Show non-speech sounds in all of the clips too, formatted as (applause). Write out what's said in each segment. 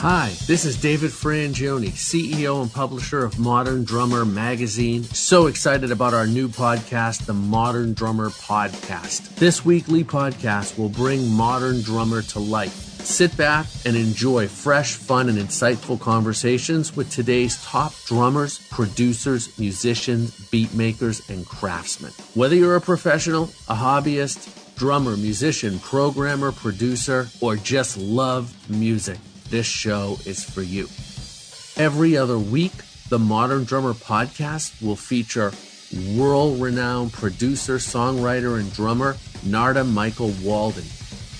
Hi, this is David Frangioni, CEO and publisher of Modern Drummer Magazine. So excited about our new podcast, the Modern Drummer Podcast. This weekly podcast will bring Modern Drummer to life. Sit back and enjoy fresh, fun, and insightful conversations with today's top drummers, producers, musicians, beat makers, and craftsmen. Whether you're a professional, a hobbyist, drummer, musician, programmer, producer, or just love music, this show is for you. Every other week, the Modern Drummer podcast will feature world renowned producer, songwriter, and drummer Narada Michael Walden.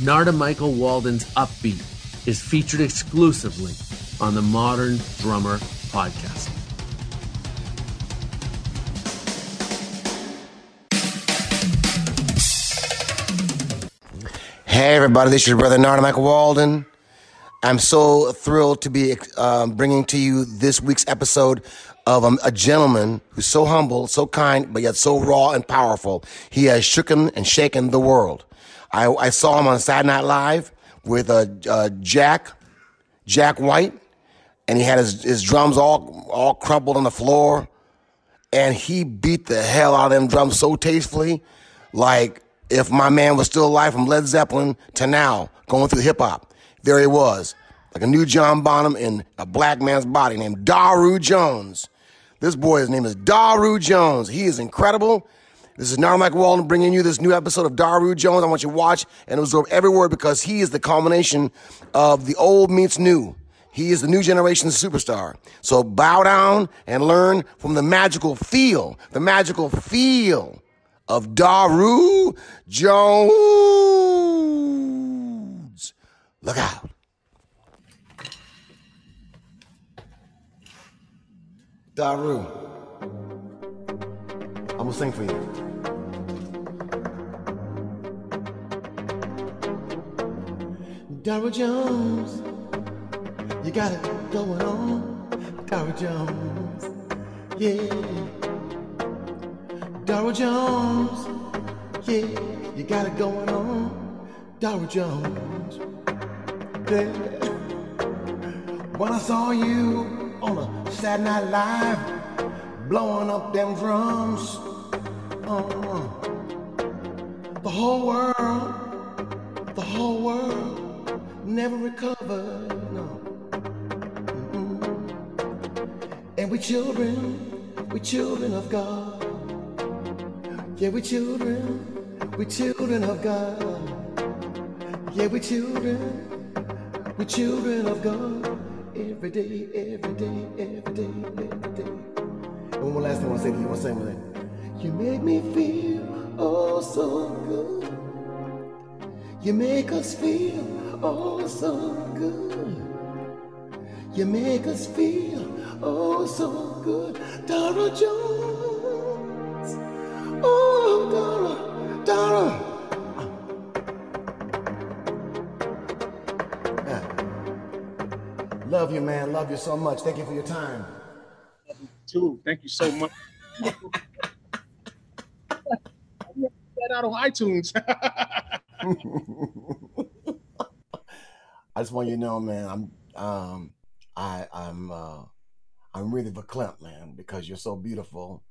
Narada Michael Walden's Upbeat is featured exclusively on the Modern Drummer podcast. Hey, everybody, this is your brother Narada Michael Walden. I'm so thrilled to be um, bringing to you this week's episode of um, a gentleman who's so humble, so kind, but yet so raw and powerful. He has shooken and shaken the world. I, I saw him on Saturday Night Live with uh, uh, Jack, Jack White, and he had his, his drums all all crumpled on the floor, and he beat the hell out of them drums so tastefully, like if my man was still alive from Led Zeppelin to now, going through hip hop. There he was, like a new John Bonham in a black man's body named Daru Jones. This boy, his name is Daru Jones. He is incredible. This is Mike Walden bringing you this new episode of Daru Jones. I want you to watch and absorb every word because he is the culmination of the old meets new. He is the new generation superstar. So bow down and learn from the magical feel, the magical feel of Daru Jones. Look out. Daru. I'm gonna sing for you. Daru Jones, you got it going on. Daru Jones, yeah. Daru Jones, yeah, you got it going on. Daru Jones, yeah. When I saw you on a Saturday Night Live, blowing up them drums, uh, the whole world, the whole world never recovered, no. Mm-mm. And we children, we children of God. Yeah, we children, we children of God. Yeah, we children, we children of God. Every day, every day, every day, every day. And one last thing I want to say to you. I want to say thing. You make me feel oh so good. You make us feel oh so good. You make us feel oh so good. Dara Jones. Oh, Dara, Dara. Love you, man. Love you so much. Thank you for your time. too. Thank you so much. that out on iTunes. (laughs) (laughs) I just want you to know, man, I'm um I I'm uh I'm really verklempt, man, because you're so beautiful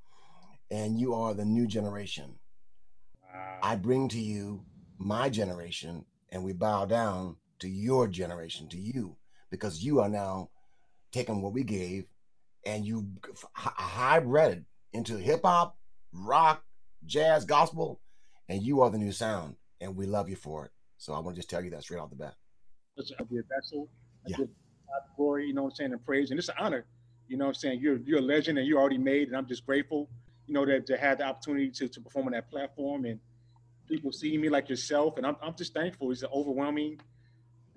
and you are the new generation. I bring to you my generation and we bow down to your generation, to you, because you are now taking what we gave and you hy- hybrid it into hip hop, rock, jazz, gospel, and you are the new sound, and we love you for it. So I want to just tell you that straight off the bat. Listen, I give vessel. I Yeah. give God glory, you know what I'm saying, and praise. And it's an honor, you know what I'm saying. You're you're a legend and you're already made, and I'm just grateful, you know, that to have the opportunity to, to perform on that platform and people see me like yourself, and I'm I'm just thankful. It's an overwhelming,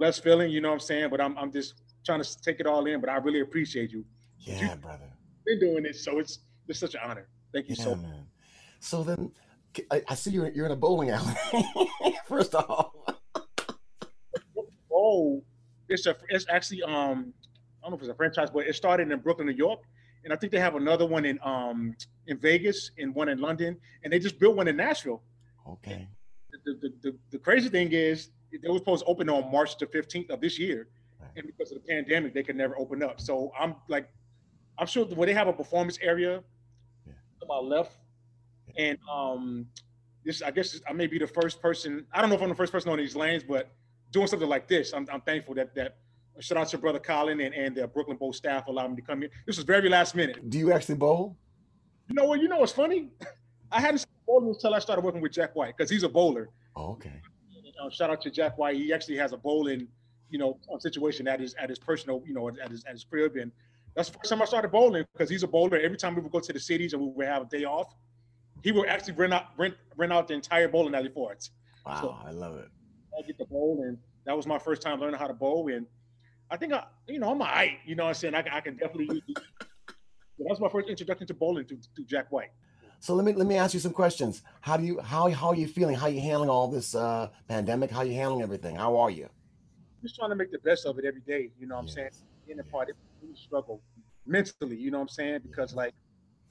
blessed feeling. You know what I'm saying? But I'm I'm just trying to take it all in. But I really appreciate you. Yeah, brother. Been doing it, so it's it's such an honor. Thank you Yeah, so much. man. So then, I, I see you're you're in a bowling alley. (laughs) First off, Oh, it's a it's actually um I don't know if it's a franchise, but it started in Brooklyn, New York, and I think they have another one in um in Vegas and one in London, and they just built one in Nashville. okay. The the, the, the crazy thing is they were supposed to open on March the 15th of this year, and because of the pandemic, they could never open up. So I'm like, I'm sure where they have a performance area Yeah. to my left, Yeah. and um this I guess I may be the first person. I don't know if I'm the first person on these lanes, but doing something like this, I'm, I'm thankful that that shout out to brother Colin and, and the Brooklyn Bowl staff allowed me to come here. This was very last minute. Do you actually bowl? You know what? You know what's funny? (laughs) I hadn't started bowling until I started working with Jack White because he's a bowler. Oh, okay. Uh, shout out to Jack White. He actually has a bowling, you know, um, situation at his at his personal, you know, at his at his crib, and that's the first time I started bowling because he's a bowler. Every time we would go to the cities and we would have a day off, he would actually rent out rent rent out the entire bowling alley for us. Wow, So- I love it. I get to bowl, and that was my first time learning how to bowl. And I think I, you know, I'm a height. You know, what I'm saying I, can- I can definitely. (laughs) That was my first introduction to bowling through, through Jack White. So let me let me ask you some questions. How do you how how are you feeling? How are you handling all this uh, pandemic? How are you handling everything? How are you? Just trying to make the best of it every day. You know, what I'm saying in the part, it really struggle mentally. You know, what I'm saying because like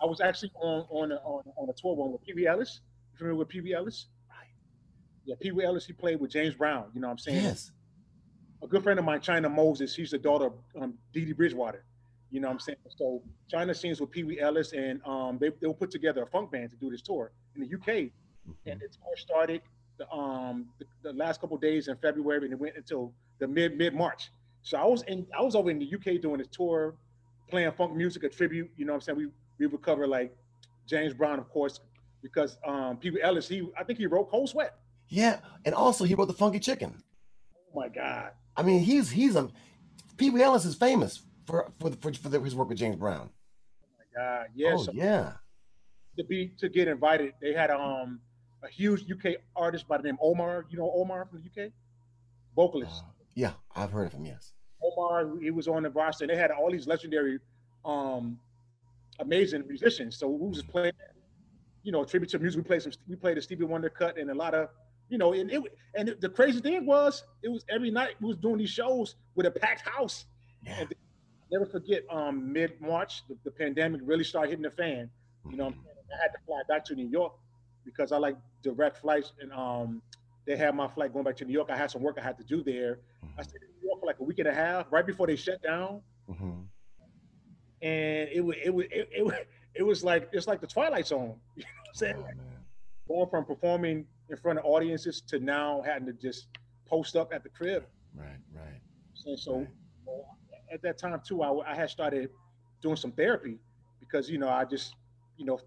I was actually on on a, on, on a tour one with Pee Wee Ellis. You familiar with Pee Wee Ellis? Right. Yeah, Pee Wee Ellis. He played with James Brown. You know, what I'm saying Yes. a good friend of mine, China Moses, she's the daughter of um, Dee Dee Bridgewater. You know what I'm saying? So China sings with Pee Wee Ellis, and um, they, they will put together a funk band to do this tour in the UK. Mm-hmm. And the tour started the, um, the, the last couple days in February, and it went until the mid mid March. So I was in I was over in the UK doing this tour, playing funk music, a tribute. You know what I'm saying? We we would cover like James Brown, of course, because um, Pee Wee Ellis, he I think he wrote Cold Sweat. Yeah, and also he wrote the Funky Chicken. Oh my God. I mean, he's he's a Pee Wee Ellis is famous for for, for, for the, his work with James Brown. Oh my God, yeah. oh so- yeah. to be to get invited. They had um a huge UK artist by the name Omar. You know Omar from the UK, vocalist. Uh, yeah, I've heard of him. Yes. Omar, he was on the roster. And They had all these legendary, um, amazing musicians. So we was just playing, you know, tribute to music. We played some. We played a Stevie Wonder cut and a lot of, you know, and it. And the crazy thing was, it was every night we was doing these shows with a packed house. Yeah. And never forget, um, mid March, the, the pandemic really started hitting the fan. You know, what I'm? I had to fly back to New York because I like direct flights, and um, they had my flight going back to New York. I had some work I had to do there. I stayed in New York for like a week and a half, right before they shut down, Mhm. and it was it was it, it, was- it was like it's like the Twilight Zone. (laughs) You know what I'm saying? Oh, man. Going from performing in front of audiences to now having to just post up at the crib. Right. Right. And so Right. At that time too, I, I had started doing some therapy because you know I just you know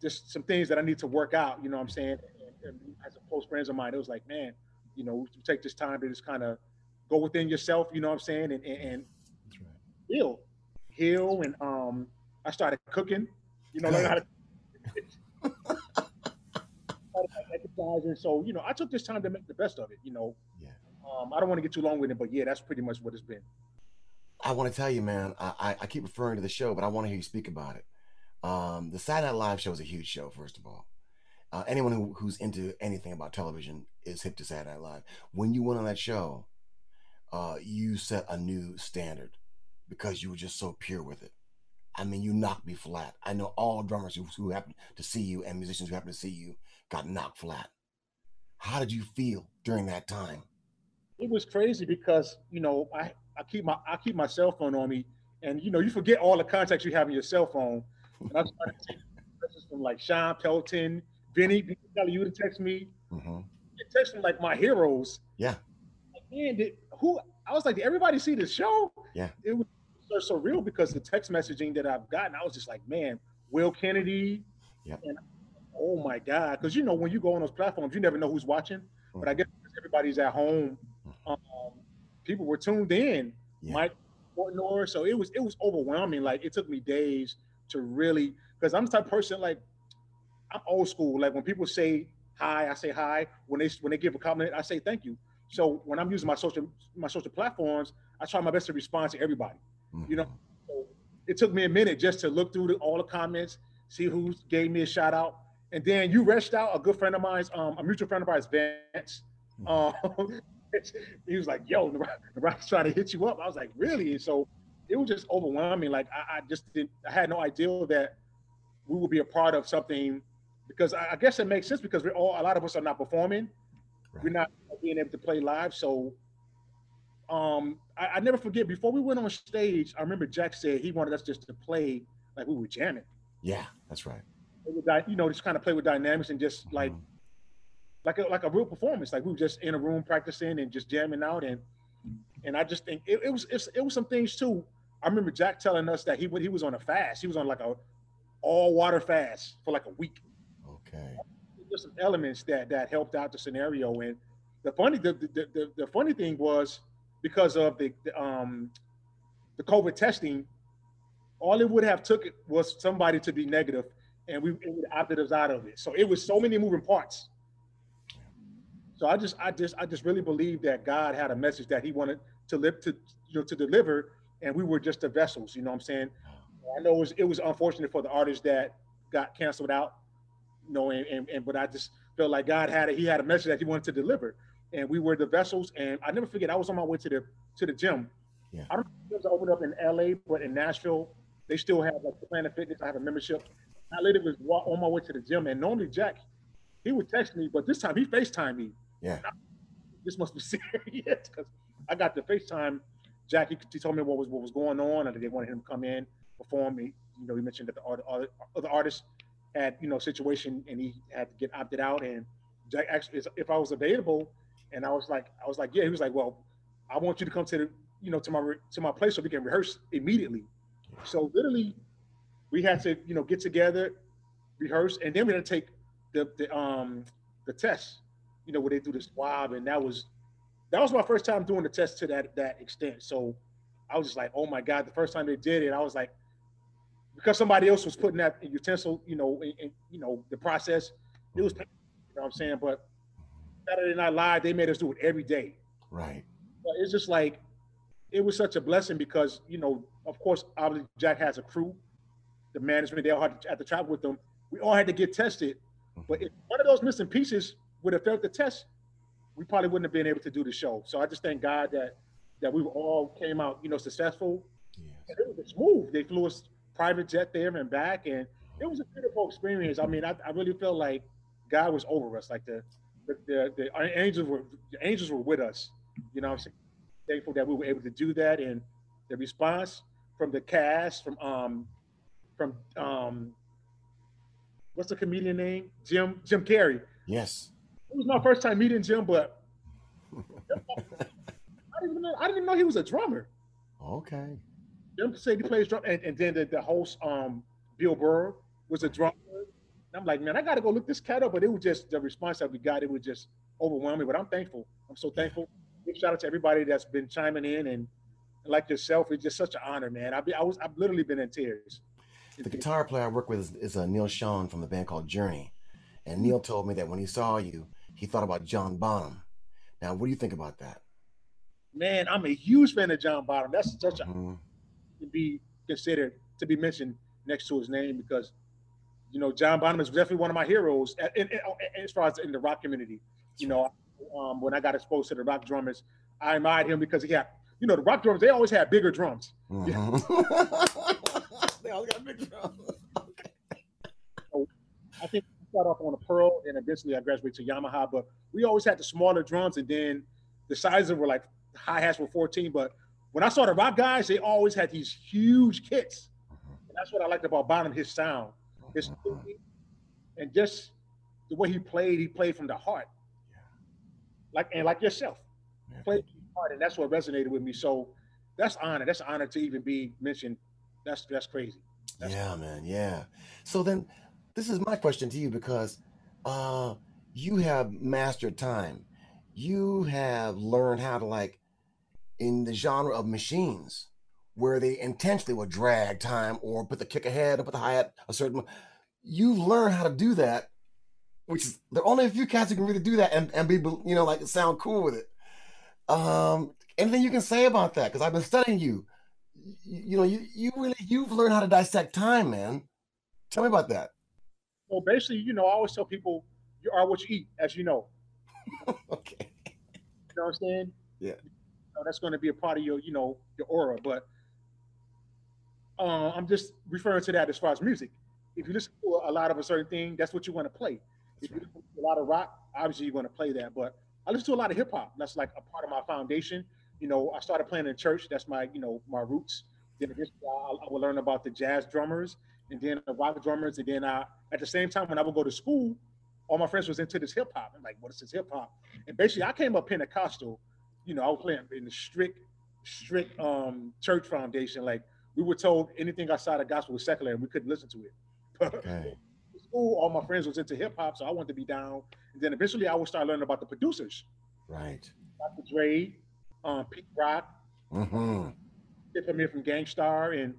just some things that I need to work out. You know what I'm saying? And, and as a close friends of mine, it was like, man, you know, you take this time to just kind of go within yourself. You know what I'm saying? And and, and right. heal, heal, and um, I started cooking. You know, learn how to. (laughs) exercising. So you know, I took this time to make the best of it. You know, Yeah. um, I don't want to get too long with it, but yeah, that's pretty much what it's been. I want to tell you, man. I, I, keep referring to the show, but I want to hear you speak about it. Um, the Saturday Night Live show is a huge show. First of all, uh, anyone who, who's into anything about television is hip to Saturday Night Live. When you went on that show, uh, you set a new standard because you were just so pure with it. I mean, you knocked me flat. I know all drummers who, who happen to see you and musicians who happen to see you got knocked flat. How did you feel during that time? It was crazy because you know I, I keep my I keep my cell phone on me, and you know you forget all the contacts you have in your cell phone. And I started taking messages from like Shawn Pelton, Vinny, you to text me, hmm They text from like my heroes. Yeah. Like, man, did, who? I was like, did everybody see the show? Yeah. It was so surreal because the text messaging that I've gotten, I was just like, man, Will Kennedy. Yep. And oh my God, because you know when you go on those platforms, you never know who's watching. But I guess everybody's at home. Um, people were tuned in. Yeah. Mike Portnoy. So it was it was overwhelming. Like it took me days to really because I'm the type of person like I'm old school. Like when people say hi, I say hi. When they when they give a compliment, I say thank you. So when I'm using my social my social platforms, I try my best to respond to everybody. Mm-hmm. You know, so it took me a minute just to look through the, all the comments, see who gave me a shout out, and then you reached out. A good friend of mine's, um, a mutual friend of ours, Vance. Mm-hmm. Um, (laughs) (laughs) he was like, "Yo, the Rock's trying to hit you up." I was like, "Really?" And so it was just overwhelming. Like I, I just didn't—I had no idea that we would be a part of something because I, I guess it makes sense because we're all a lot of us are not performing. Right. We're not being able to play live. So um I, I, never forget before we went on stage, I remember Jack said he wanted us just to play like we were jamming. Yeah, that's right. You know, just kind of play with dynamics and just mm-hmm. like a like a real performance. Like we were just in a room practicing and just jamming out and and I just think it, it was it was some things too. I remember Jack telling us that he he was on a fast. He was on like a all water fast for like a week. Okay. There's some elements that that helped out the scenario. And the funny the the, the, the funny thing was because of the, the um the COVID testing, all it would have took it was somebody to be negative, and we it would opted us out of it. So it was so many moving parts. So I just I just I just really believe that God had a message that He wanted to live to you know to deliver, and we were just the vessels. You know what I'm saying? I know it was it was unfortunate for the artists that got canceled out you know, and, and, and but I just felt like God had it. He had a message that He wanted to deliver, and we were the vessels. And I never forget, I was on my way to the to the gym. Yeah. I don't know if it opened up in LA, but in Nashville, they still have like Planet Fitness. I have a membership. I literally was on my way to the gym, and normally Jack, he would text me, but this time he Facetime me. Yeah. I, this must be (laughs) serious because I got the Facetime. Jack, he, he, told me what was what was going on, and they wanted him to come in perform. He, you know, he mentioned that the other, other artists had you know situation and he had to get opted out and Jack actually if I was available and I was like I was like yeah he was like well I want you to come to the you know to my to my place so we can rehearse immediately so literally we had to you know get together rehearse and then we had to take the the um the test you know where they do the swab and that was that was my first time doing the test to that that extent so I was just like oh my god the first time they did it I was like because somebody else was putting that utensil, you know, you know the process. It was, you know, what I'm saying, but Saturday Night Live, they made us do it every day. Right. But it's just like it was such a blessing because you know, of course, obviously Jack has a crew, the management. They all had to, had to travel with them. We all had to get tested, but mm-hmm. if one of those missing pieces would have failed the test, we probably wouldn't have been able to do the show. So I just thank God that that we all came out, you know, successful. Yes. it was smooth. They flew us private jet there and back, and it was a beautiful experience. I mean, I, I really felt like God was over us. Like the the, the, the angels were the angels were with us. You know, I'm thankful that we were able to do that, and the response from the cast, from um, from um, what's the comedian name? Jim Jim Carrey. Yes. It was my first time meeting Jim, but I didn't even know, I didn't even know he was a drummer. Okay. Jim said he plays drum, and, and then the, the host, um, Bill Burr, was a drummer. And I'm like, man, I got to go look this cat up. But it was just the response that we got. It was just overwhelming. But I'm thankful. I'm so thankful. Big shout out to everybody that's been chiming in and, like yourself. It's just such an honor, man. I be, I was I've literally been in tears. The guitar player I work with is, is uh, Neal Schon from the band called Journey, and Neal told me that when he saw you, he thought about John Bonham. Now, what do you think about that? Man, I'm a huge fan of John Bonham. That's such a mm-hmm to be considered to be mentioned next to his name because you know John Bonham is definitely one of my heroes in, in, as far as in the rock community. You know, um, when I got exposed to the rock drummers, I admired him because he had you know the rock drummers they always had bigger drums. Mm-hmm. (laughs) they always got big drums. (laughs) I think I started off on a Pearl and eventually I graduated to Yamaha, but we always had the smaller drums and then the sizes were like hi hats were 14, but when I saw the rock guys, they always had these huge kits. Mm-hmm. And that's what I liked about Bonham, his sound. His mm-hmm. and just the way he played, he played from the heart. Like and like yourself. Played from the heart, and that's what resonated with me. So that's honor. That's honor to even be mentioned. That's that's crazy. That's yeah, crazy. man. Yeah. So then this is my question to you because uh you have mastered time. You have learned how to like in the genre of machines where they intentionally will drag time or put the kick ahead or put the hi hat a certain. You've learned how to do that which is there are only a few cats who can really do that and, and be you know like sound cool with it. Um, anything you can say about that? Because I've been studying you. you. You know, you you really you've learned how to dissect time, man. Tell me about that. Well, basically, you know, I always tell people you are what you eat, as you know. (laughs) okay. You know what I'm saying? Yeah. Know, that's going to be a part of your, you know, your aura. But uh, I'm just referring to that as far as music. If you listen to a lot of a certain thing, that's what you want to play. If you listen to a lot of rock, obviously you're going to play that. But I listen to a lot of hip hop. That's like a part of my foundation. You know, I started playing in church. That's my, you know, my roots. Then I, I will learn about the jazz drummers and then the rock drummers. And then I, at the same time, when I would go to school, all my friends was into this hip hop. I'm like, what is this hip hop? And basically, I came up Pentecostal. You know, I was playing in the strict, strict um, church foundation. Like we were told anything outside of gospel was secular, and we couldn't listen to it. (laughs) Okay. school, all my friends was into hip hop, so I wanted to be down. And then eventually, I would start learning about the producers. Right. Dr. Dre, um, Pete Rock, mm-hmm. from here from Gang Starr, and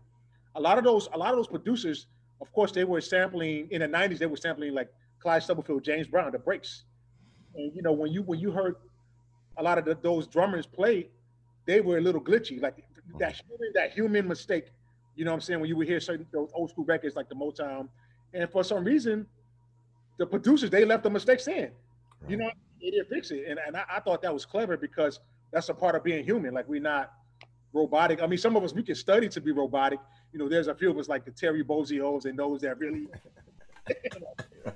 a lot of those, a lot of those producers. Of course, they were sampling in the '90s. They were sampling like Clyde Stubblefield, James Brown, the breaks. And you know, when you when you heard a lot of the, those drummers play, they were a little glitchy, like that human, that human mistake. You know what I'm saying? When you would hear certain those old school records like the Motown, and for some reason, the producers they left the mistakes in. Right. You know, they didn't fix it, and and I, I, thought that was clever because that's a part of being human. Like we're not robotic. I mean, some of us we can study to be robotic. You know, there's a few of us like the Terry Bozzio's and those that really (laughs) (laughs)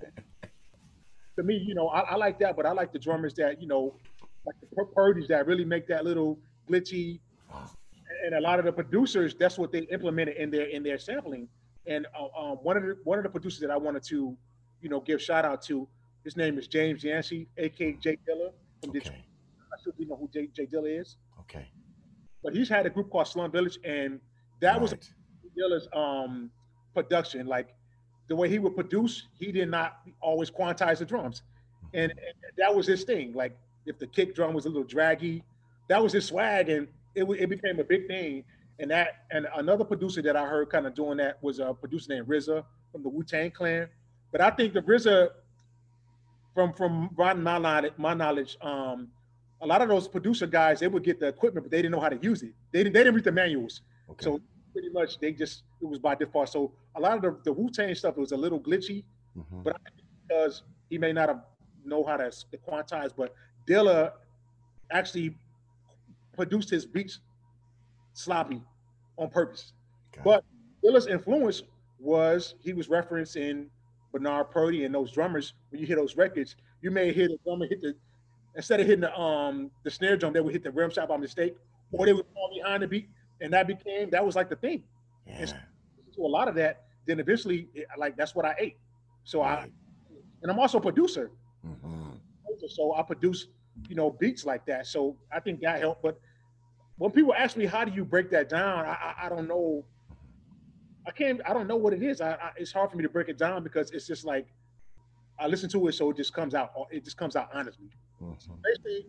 to me, you know, I, I, like that, but I like the drummers that, you know, like the Purdie's that really make that little glitchy. And a lot of the producers, that's what they implemented in their in their sampling. And uh, um, one of the one of the producers that I wanted to, you know, give shout out to, his name is James Yancey, aka Jay Dilla from okay. Detroit. I sure you know who Jay, Jay Dilla is. Okay. But he's had a group called Slum Village, and that right. was Dilla's um, production. Like the way he would produce, he did not always quantize the drums. And, and, that was his thing. Like if the kick drum was a little draggy, that was his swag, and it, it became a big thing. And that and another producer that I heard kind of doing that was a producer named RZA from the Wu Tang Clan. But I think the RZA, from from my knowledge, my knowledge, um, a lot of those producer guys they would get the equipment, but they didn't know how to use it. They didn't they didn't read the manuals. Okay. So pretty much they just it was by default. So a lot of the, the Wu Tang stuff was a little glitchy, mm-hmm. but because he may not have know how to, quantize, but Dilla actually produced his beats sloppy on purpose. Okay. But Dilla's influence was he was referencing Bernard Purdie and those drummers. When you hear those records, you may hear the drummer hit the instead of hitting the um the snare drum, they would hit the rim shot by mistake, or they would fall behind the beat and that became that was like the thing. Yeah. So a lot of that, then eventually, like that's what I ate. So right. I, and I'm also a producer. Mm-hmm. So I produce, you know, beats like that. So I think that helped. But when people ask me how do you break that down, I, I, I don't know. I can't. I don't know what it is. I, I, it's hard for me to break it down because it's just like I listen to it, so it just comes out. It just comes out honestly. Mm-hmm. So basically,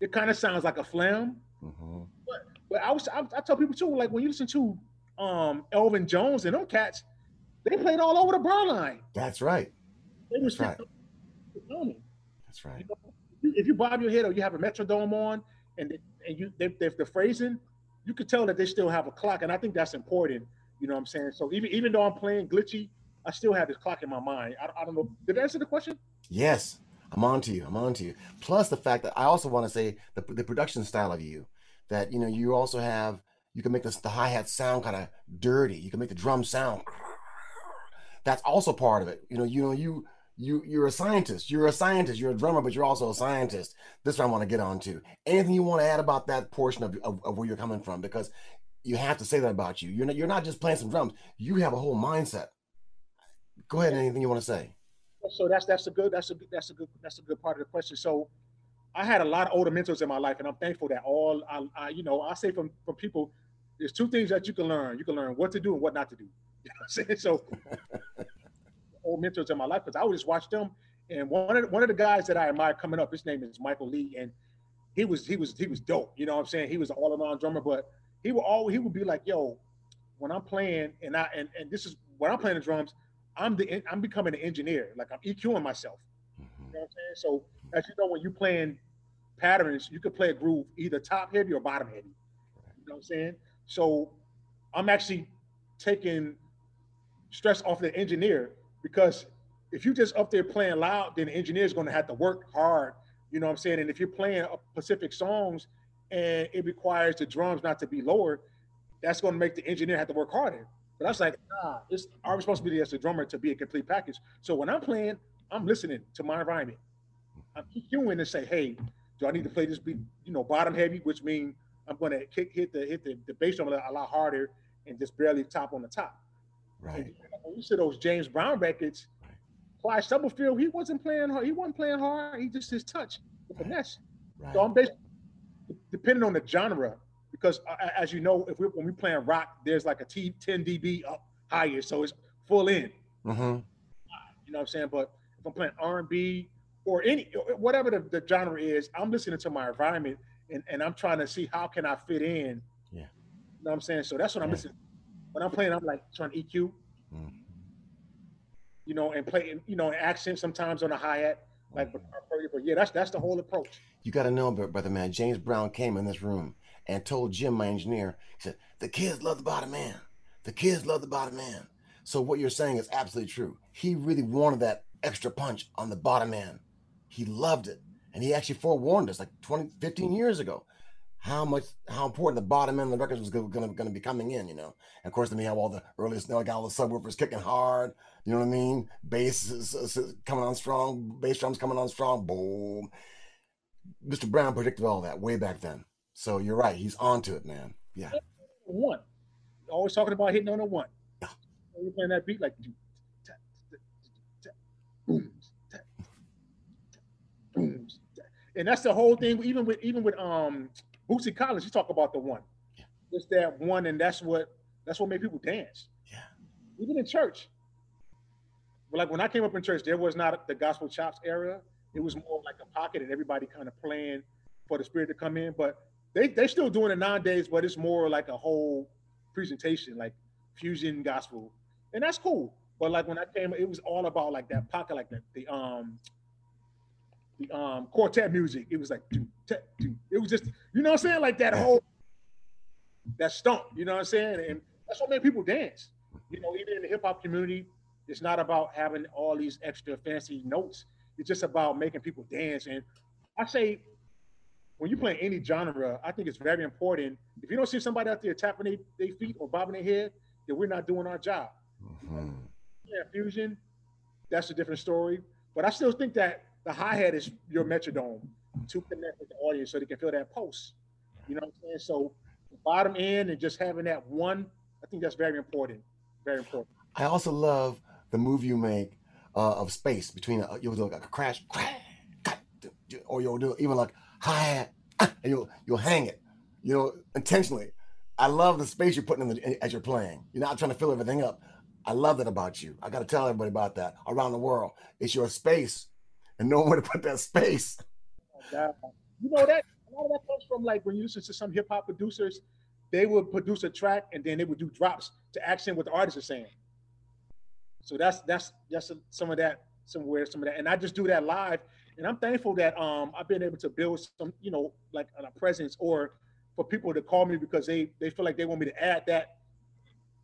it kind of sounds like a flam, mm-hmm. but but I was I, I tell people too, like when you listen to um Elvin Jones and them cats, they played all over the bar line. That's right. They That's right. That's right. You know, if you bob your head or you have a metrodome on and and you they, they, the phrasing, you could tell that they still have a clock, and I think that's important. You know what I'm saying? So even even though I'm playing glitchy, I still have this clock in my mind. I, I don't know. Did I answer the question? Yes, I'm on to you. I'm on to you. Plus the fact that I also want to say the the production style of you that you know you also have you can make this, the hi-hat sound kind of dirty. You can make the drum sound (sniffs) that's also part of it. You know you know you you you're a scientist. You're a scientist. You're a drummer but you're also a scientist. This one i want to get on to anything you want to add about that portion of, of, of, where you're coming from? Because you have to say that about you. You're not you're not just playing some drums. You have a whole mindset. Go ahead anything you want to say. So that's that's a good that's a that's a good that's a good part of the question. So I had a lot of older mentors in my life, and I'm thankful that all I, I, you know, I say from from people, there's two things that you can learn. You can learn what to do and what not to do. (laughs) You know what I'm saying? So, (laughs) old mentors in my life, because I would just watch them. And one of the, one of the guys that I admire coming up, his name is Michael Lee, and he was he was he was dope. You know what I'm saying? He was an all around drummer, but he would always he would be like, "Yo, when I'm playing, and I and and this is when I'm playing the drums, I'm the I'm becoming an engineer. Like I'm EQing myself. You mm-hmm. know what I'm saying? So as you know, when you playing patterns, you could play a groove either top heavy or bottom heavy. You know what I'm saying? So I'm actually taking stress off the engineer because if you just up there playing loud, then the engineer is going to have to work hard. You know what I'm saying? And if you're playing uh, Pacific songs and it requires the drums not to be lower, that's going to make the engineer have to work harder. But I was like, nah, it's our responsibility as a drummer to be a complete package. So when I'm playing, I'm listening to my environment. I'm EQing and say, hey, do I need to play this beat, you know, bottom heavy, which means I'm going to kick, hit the hit the, the bass drum a lot, harder and just barely top on the top. Right. And you see those James Brown records, Clyde Stubblefield, he wasn't playing hard. He wasn't playing hard. He just his touch, the finesse. Right. So I'm basically depending on the genre, because uh, as you know, if we when we playing rock, there's like a T 10 dB up higher, so it's full in. Mm-hmm. You know what I'm saying? But if I'm playing R&B or any whatever the, the genre is, I'm listening to my environment and, and I'm trying to see how can I fit in. Yeah. You know what I'm saying? So that's what I'm Yeah. listening. When I'm playing, I'm like trying to EQ, Mm. you know, and playing you know, accent sometimes on the hi hat, like. But, but yeah, that's that's the whole approach. You got to know, bro- brother man. James Brown came in this room and told Jim, my engineer, he said, "The kids love the bottom man. The kids love the bottom man." So what you're saying is absolutely true. He really wanted that extra punch on the bottom man. He loved it, and he actually forewarned us like 20, 15 years ago how much how important the bottom end of the records was going to going to be coming in. You know, and of course then we have all the earliest. Now I got all the subwoofers kicking hard. You know what I mean? Bass is, is- is coming on strong. Bass drums coming on strong. Boom. Mr. Brown predicted all that way back then. So you're right. He's onto it, man. Yeah. One, always talking about hitting on a one. Yeah. You're playing that beat like and that's the whole thing. Even with even with um Bootsy Collins, you talk about the one. Yeah. It's that one, and that's what that's what made people dance. Yeah. Even in church. But like when I came up in church, there was not the gospel chops era. It was more like a pocket, and everybody kind of playing for the spirit to come in. But they they still doing it nowadays, but it's more like a whole presentation, like fusion gospel, and that's cool. But like when I came, it was all about like that pocket, like the, the um um quartet music. It was like do, ta, do. it was just you know what I'm saying, like that whole that stomp. You know what I'm saying, and that's what made people dance. You know, even in the hip hop community, it's not about having all these extra fancy notes. It's just about making people dance. And I say when you play any genre, I think it's very important. If you don't see somebody out there tapping their feet or bobbing their head, then we're not doing our job. Mhm. Yeah, fusion, that's a different story. But I still think that the hi hat is your metrodome to connect with the audience so they can feel that pulse. You know what I'm saying? So bottom end and just having that one, I think that's very important. Very important. I also love the move you make uh, of space between a, you'll do like a crash, crash, or you'll do even like hi hat, and you'll you'll hang it, you know, intentionally. I love the space you're putting in the, as you're playing. You're not trying to fill everything up. I love that about you. I got to tell everybody about that around the world. It's your space, and know where to put that space. You know that a lot of that comes from like when you listen to some hip hop producers, they would produce a track and then they would do drops to accent what the artist is saying. So that's that's that's some of that somewhere, some of that, and I just do that live. And I'm thankful that um I've been able to build some, you know, like a presence or for people to call me because they they feel like they want me to add that.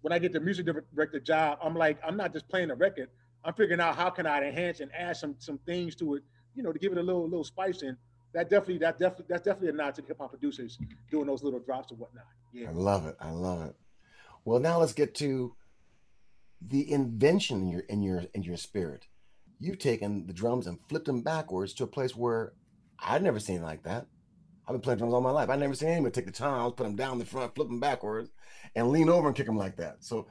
When I get the music director job, I'm like I'm not just playing a record. I'm figuring out how can I enhance and add some some things to it, you know, to give it a little little spice. And that definitely that definitely that's definitely a nod to hip hop producers doing those little drops and whatnot. Yeah. I love it. I love it. Well, now let's get to the invention in your in your in your spirit. You've taken the drums and flipped them backwards to a place where I'd never seen like that. I've been playing drums all my life. I never seen anyone take the time, put them down the front, flip them backwards, and lean over and kick them like that. So,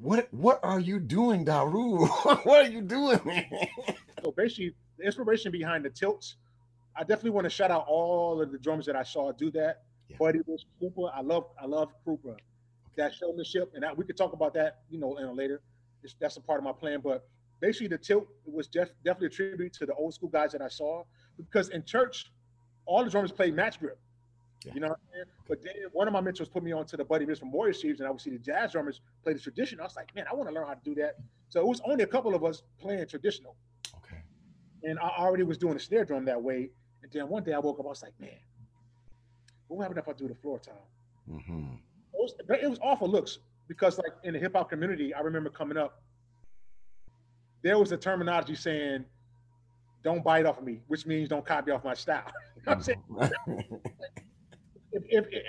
what what are you doing, Daru? (laughs) what are you doing, man? So basically, the inspiration behind the tilts, I definitely want to shout out all of the drummers that I saw do that. Yeah. Buddy was Cooper. I love I love Cooper. That showmanship, and that, we could talk about that, you know, in a later. It's, that's a part of my plan. But basically, the tilt was def, definitely a tribute to the old school guys that I saw. Because in church, all the drummers played match grip. Yeah. You know what I'm saying? But then one of my mentors put me on to the Buddy Rich from Warrior Chiefs, and I would see the jazz drummers play the traditional. I was like, man, I want to learn how to do that. So it was only a couple of us playing traditional. Okay. And I already was doing the snare drum that way. And then one day I woke up, I was like, man, what happened if I do the floor tom? Mm-hmm. It was, it was awful looks because like in the hip hop community, I remember coming up, there was a terminology saying, don't bite off of me, which means don't copy off my style. (laughs) you know what I'm saying? (laughs) if, if, if,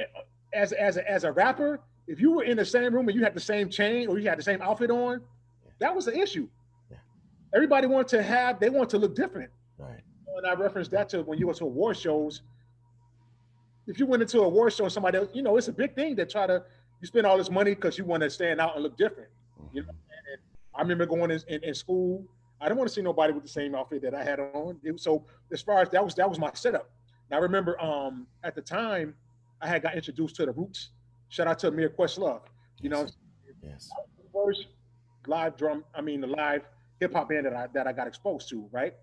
as, as, a, as a rapper, if you were in the same room and you had the same chain or you had the same outfit on, that was the issue. Yeah. Everybody wanted to have, they want to look different. right. And I referenced that to when you go to award shows. If you went into a award show and somebody else, you know, it's a big thing to try to, you spend all this money because you want to stand out and look different. You know, and I remember going in, in, in school. I didn't want to see nobody with the same outfit that I had on. It, so as far as that was, that was my setup. And I remember um, at the time I had got introduced to the Roots. Shout out to Amir Questlove. You know, Yes. first live drum, I mean the live hip hop band that I that I got exposed to, right?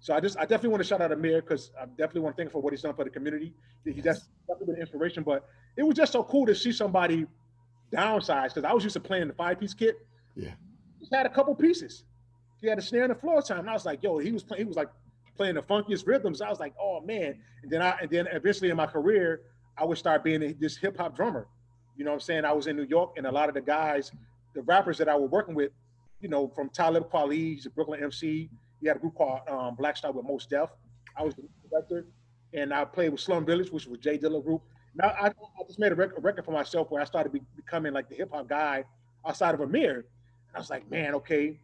So I just I definitely want to shout out Amir because I definitely want to thank him for what he's done for the community. He Yes. that's definitely been inspiration, but it was just so cool to see somebody downsize because I was used to playing the five piece kit. Yeah. He had a couple pieces. He had a snare and a floor tom. And I was like, yo, he was playing, he was like playing the funkiest rhythms. I was like, oh man. And then I and then eventually in my career, I would start being a- this hip hop drummer. You know what I'm saying? I was in New York and a lot of the guys, the rappers that I was working with, you know, from Talib Kweli, he's a Brooklyn MC. He had a group called um, Black Star with Mos Def. I was the director, and I played with Slum Village, which was Jay Dilla group. Now I, I just made a record, a record for myself where I started be, becoming like the hip hop guy outside of Amir. And I was like, man, okay.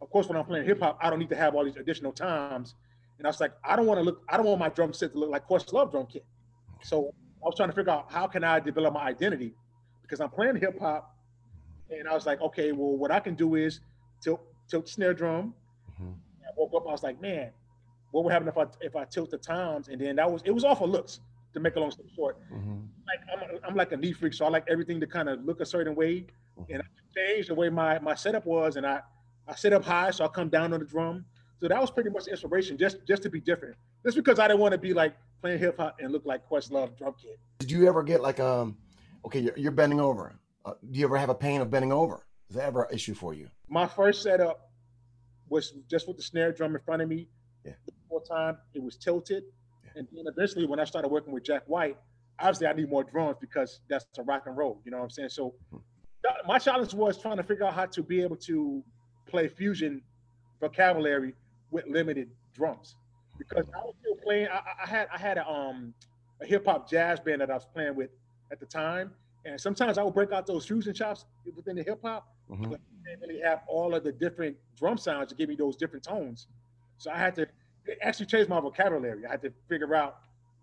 Of course, when I'm playing hip hop, I don't need to have all these additional times. And I was like, I don't want to look, I don't want my drum set to look like Questlove drum kit. So I was trying to figure out how can I develop my identity because I'm playing hip hop. And I was like, okay, well, what I can do is tilt, tilt snare drum. Mhm. I woke up, I was like, man, what would happen if I if I tilt the toms? And then that was it was awful looks to make a long story short. Mhm. Like I'm, I'm like a knee freak, so I like everything to kind of look a certain way. And I changed the way my my setup was, and I I sit up high, so I come down on the drum. So that was pretty much inspiration, just just to be different. Just because I didn't want to be like playing hip hop and look like Questlove drum kit. Did you ever get like um? Okay, you're, you're bending over. Uh, do you ever have a pain of bending over? Is that ever an issue for you? My first setup was just with the snare drum in front of me. Yeah. The whole time it was tilted. Yeah. And then eventually when I started working with Jack White, obviously I need more drums because that's a rock and roll. You know what I'm saying? So Hmm. my challenge was trying to figure out how to be able to play fusion vocabulary with limited drums. Because I was still playing, I, I- I had I had a um a hip hop jazz band that I was playing with at the time. And sometimes I would break out those fusion chops within the hip hop Mhm. but didn't really have all of the different drum sounds to give me those different tones. So I had to it actually change my vocabulary. I had to figure out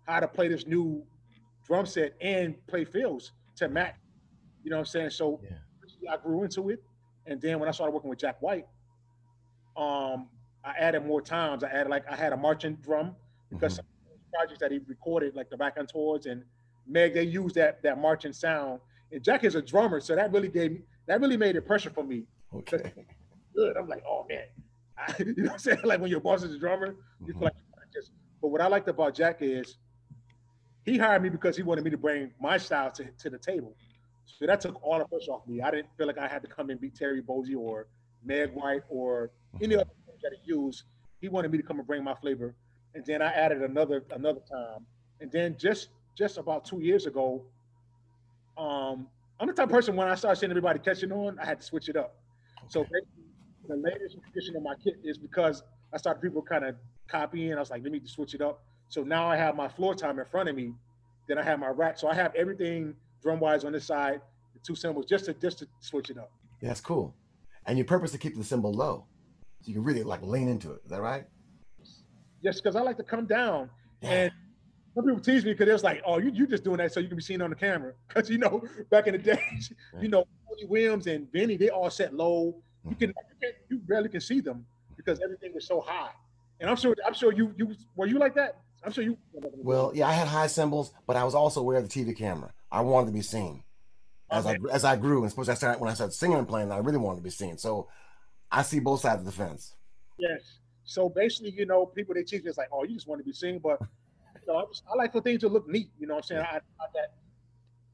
how to play this new drum set and play fills to match. You know what I'm saying? So Yeah. I grew into it. And then when I started working with Jack White, um, I added more times. I added like I had a marching drum because Mhm. some of the projects that he recorded, like the Raconteurs and Meg, they used that that marching sound. And Jack is a drummer, so that really gave me that really made it pressure for me. Okay. Good. I'm like, oh man. (laughs) you know what I'm saying? Like when your boss is a drummer, you feel like you just but what I liked about Jack is he hired me because he wanted me to bring my style to, to the table. So that took all the pressure off me. I didn't feel like I had to come and beat Terry Bozy or Meg White or any other things that he used. He wanted me to come and bring my flavor. And then I added another another time. And then just just about two years ago, um, I'm the type of person when I started seeing everybody catching on, I had to switch it up. So Okay. basically, the latest edition of my kit is because I started people kind of copying. I was like, let me just switch it up. So now I have my floor tom in front of me. Then I have my rack. So I have everything drum wise on this side, the two cymbals, just to just to switch it up. Yeah, that's cool. And you purpose to keep the cymbal low, so you can really like lean into it. Is that right? Just because I like to come down. Yeah. And some people tease me because it was like, oh, you you just doing that so you can be seen on the camera. (laughs) Because you know, back in the days, you know, Tony Williams and Benny, they all set low. You mm-hmm. can you, barely can see them because everything was so high. And I'm sure I'm sure you you were you like that. I'm sure you. (laughs) Well, yeah, I had high cymbals, but I was also aware of the TV camera. I wanted to be seen as I as I grew, and especially I started, when I started singing and playing. I really wanted to be seen. So I see both sides of the fence. Yes. So basically, you know, people they teach me it's like, oh, you just want to be seen, but you know, I, just, I like for things to look neat. You know what I'm saying? I, I that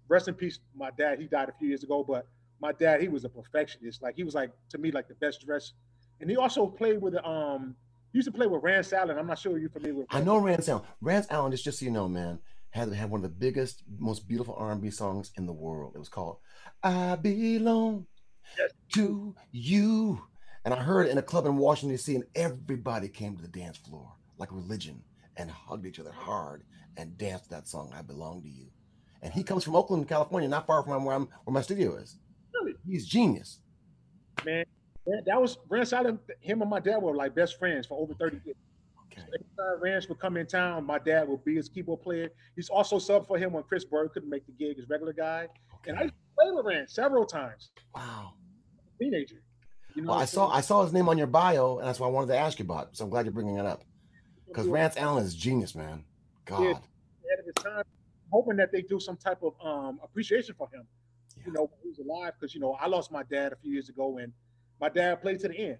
rest in peace, my dad. He died a few years ago, but my dad, he was a perfectionist. Like he was like to me like the best dressed, and he also played with um. He used to play with Rance Allen. I'm not sure you're familiar with. I know Rance Allen. Rance Allen, just just so you know, man, had had one of the biggest, most beautiful R&B songs in the world. It was called "I Belong Yes. to You," and I heard in a club in Washington D.C. and everybody came to the dance floor like religion and hugged each other hard and danced that song "I Belong to You." And he comes from Oakland, California, not far from where I'm where my studio is. Really? He's genius. man. That- was Rance Allen. Him and my dad were like best friends for over 30 years. Okay. Every time Rance would come in town, my dad would be his keyboard player. He's also sub for him when Chris Bird couldn't make the gig, his regular guy. And I okay. used to play with Rance several times. Wow. Teenager. You know, Well, I saw I saw his name on your bio, and that's why I wanted to ask you about. it. So I'm glad you're bringing it up because Rance Allen is genius, man. God. Yeah. ahead of his time, hoping that they do some type of um, appreciation for him. Yeah. You know, when he was alive because you know I lost my dad a few years ago, and my dad played to the end.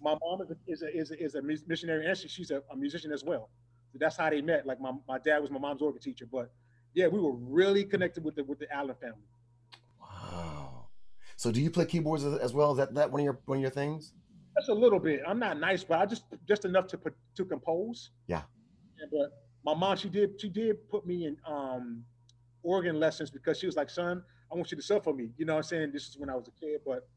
My mom is a is a is a, is a missionary, and she, she's a, a musician as well. So that's how they met. Like my, my dad was my mom's organ teacher, but yeah, we were really connected with the with the Allen family. So do you play keyboards as, as well? Is that that one of your one of your things? That's a little bit. I'm not nice, but I just just enough to put to compose. Yeah. And, but my mom, she did she did put me in um organ lessons because she was like, son, I want you to sub for me. You know what I'm saying? This is when I was a kid, but